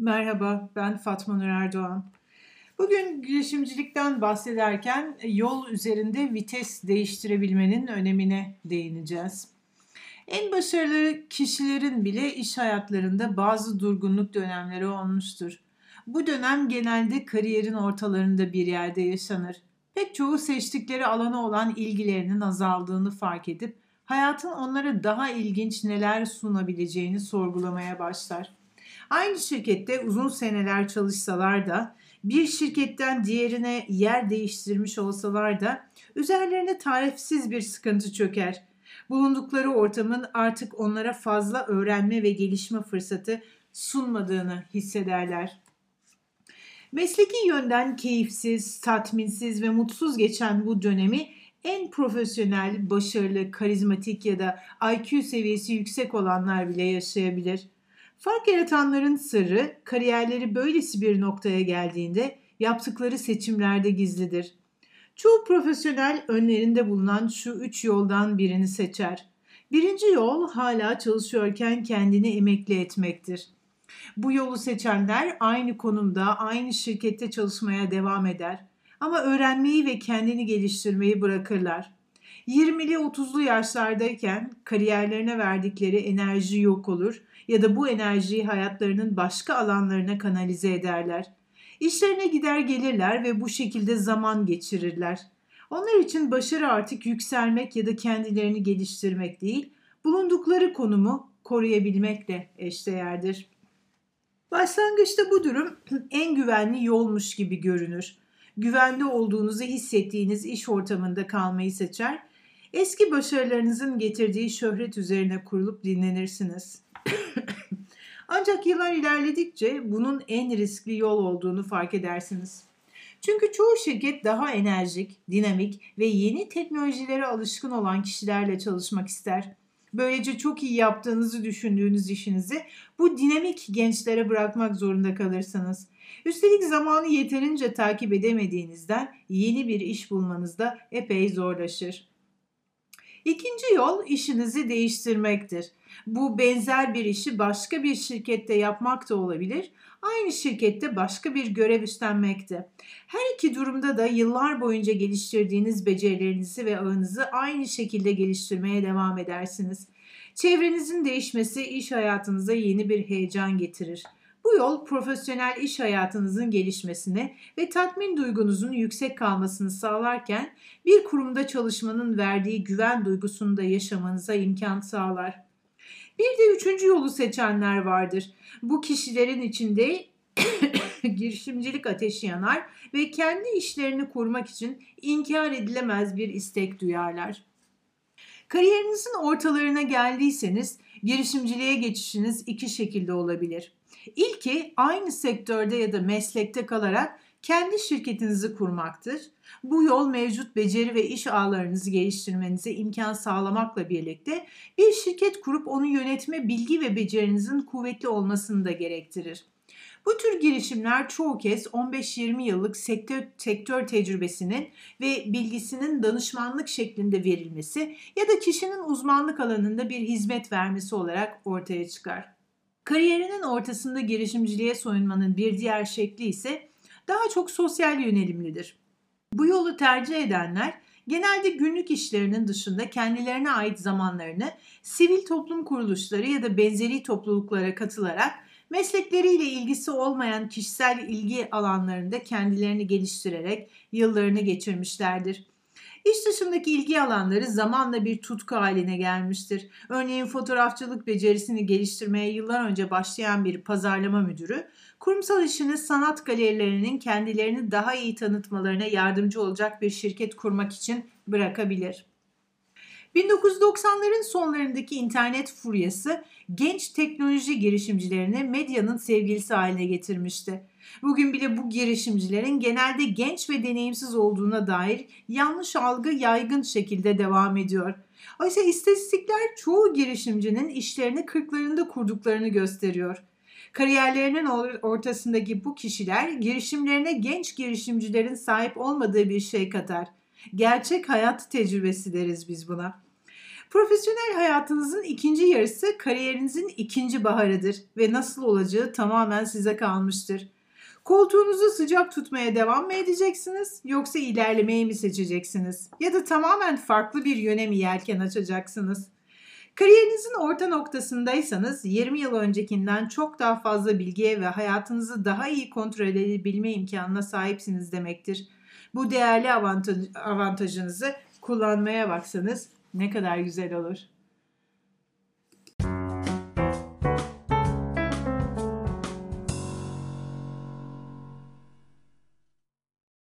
Merhaba, ben Fatma Nur Erdoğan. Bugün girişimcilikten bahsederken yol üzerinde vites değiştirebilmenin önemine değineceğiz. En başarılı kişilerin bile iş hayatlarında bazı durgunluk dönemleri olmuştur. Bu dönem genelde kariyerin ortalarında bir yerde yaşanır. Pek çoğu seçtikleri alana olan ilgilerinin azaldığını fark edip hayatın onlara daha ilginç neler sunabileceğini sorgulamaya başlar. Aynı şirkette uzun seneler çalışsalar da bir şirketten diğerine yer değiştirmiş olsalar da üzerlerine tarifsiz bir sıkıntı çöker. Bulundukları ortamın artık onlara fazla öğrenme ve gelişme fırsatı sunmadığını hissederler. Mesleki yönden keyifsiz, tatminsiz ve mutsuz geçen bu dönemi en profesyonel, başarılı, karizmatik ya da IQ seviyesi yüksek olanlar bile yaşayabilir. Fark yaratanların sırrı kariyerleri böylesi bir noktaya geldiğinde yaptıkları seçimlerde gizlidir. Çoğu profesyonel önlerinde bulunan şu üç yoldan birini seçer. Birinci yol hala çalışıyorken kendini emekli etmektir. Bu yolu seçenler aynı konumda, aynı şirkette çalışmaya devam eder. Ama öğrenmeyi ve kendini geliştirmeyi bırakırlar. 20'li 30'lu yaşlardayken kariyerlerine verdikleri enerji yok olur ya da bu enerjiyi hayatlarının başka alanlarına kanalize ederler. İşlerine gider gelirler ve bu şekilde zaman geçirirler. Onlar için başarı artık yükselmek ya da kendilerini geliştirmek değil, bulundukları konumu koruyabilmekle eşdeğerdir. Başlangıçta bu durum en güvenli yolmuş gibi görünür. Güvende olduğunuzu hissettiğiniz iş ortamında kalmayı seçer, eski başarılarınızın getirdiği şöhret üzerine kurulup dinlenirsiniz. Ancak yıllar ilerledikçe bunun en riskli yol olduğunu fark edersiniz. Çünkü çoğu şirket daha enerjik, dinamik ve yeni teknolojilere alışkın olan kişilerle çalışmak ister. Böylece çok iyi yaptığınızı düşündüğünüz işinizi bu dinamik gençlere bırakmak zorunda kalırsınız. Üstelik zamanı yeterince takip edemediğinizden yeni bir iş bulmanız da epey zorlaşır. İkinci yol işinizi değiştirmektir. Bu benzer bir işi başka bir şirkette yapmak da olabilir. Aynı şirkette başka bir görev üstlenmekte. Her iki durumda da yıllar boyunca geliştirdiğiniz becerilerinizi ve ağınızı aynı şekilde geliştirmeye devam edersiniz. Çevrenizin değişmesi iş hayatınıza yeni bir heyecan getirir. Bu yol profesyonel iş hayatınızın gelişmesine ve tatmin duygunuzun yüksek kalmasını sağlarken bir kurumda çalışmanın verdiği güven duygusunu da yaşamanıza imkan sağlar. Bir de üçüncü yolu seçenler vardır. Bu kişilerin içinde girişimcilik ateşi yanar ve kendi işlerini kurmak için inkar edilemez bir istek duyarlar. Kariyerinizin ortalarına geldiyseniz girişimciliğe geçişiniz iki şekilde olabilir. İlki aynı sektörde ya da meslekte kalarak kendi şirketinizi kurmaktır. Bu yol mevcut beceri ve iş ağlarınızı geliştirmenize imkan sağlamakla birlikte bir şirket kurup onu yönetme bilgi ve becerinizin kuvvetli olmasını da gerektirir. Bu tür girişimler çoğu kez 15-20 yıllık sektör, sektör tecrübesinin ve bilgisinin danışmanlık şeklinde verilmesi ya da kişinin uzmanlık alanında bir hizmet vermesi olarak ortaya çıkar. Kariyerinin ortasında girişimciliğe soyunmanın bir diğer şekli ise daha çok sosyal yönelimlidir. Bu yolu tercih edenler genelde günlük işlerinin dışında kendilerine ait zamanlarını sivil toplum kuruluşları ya da benzeri topluluklara katılarak meslekleriyle ilgisi olmayan kişisel ilgi alanlarında kendilerini geliştirerek yıllarını geçirmişlerdir. İş dışındaki ilgi alanları zamanla bir tutku haline gelmiştir. Örneğin fotoğrafçılık becerisini geliştirmeye yıllar önce başlayan bir pazarlama müdürü, kurumsal işini sanat galerilerinin kendilerini daha iyi tanıtmalarına yardımcı olacak bir şirket kurmak için bırakabilir. 1990'ların sonlarındaki internet furyası genç teknoloji girişimcilerini medyanın sevgilisi haline getirmişti. Bugün bile bu girişimcilerin genelde genç ve deneyimsiz olduğuna dair yanlış algı yaygın şekilde devam ediyor. Oysa istatistikler çoğu girişimcinin işlerini kırklarında kurduklarını gösteriyor. Kariyerlerinin ortasındaki bu kişiler girişimlerine genç girişimcilerin sahip olmadığı bir şey katar. Gerçek hayat tecrübesi deriz biz buna. Profesyonel hayatınızın ikinci yarısı kariyerinizin ikinci baharıdır ve nasıl olacağı tamamen size kalmıştır. Koltuğunuzu sıcak tutmaya devam mı edeceksiniz yoksa ilerlemeyi mi seçeceksiniz? Ya da tamamen farklı bir yöne mi yelken açacaksınız? Kariyerinizin orta noktasındaysanız 20 yıl öncekinden çok daha fazla bilgiye ve hayatınızı daha iyi kontrol edebilme imkanına sahipsiniz demektir. Bu değerli avantaj, avantajınızı kullanmaya baksanız ne kadar güzel olur.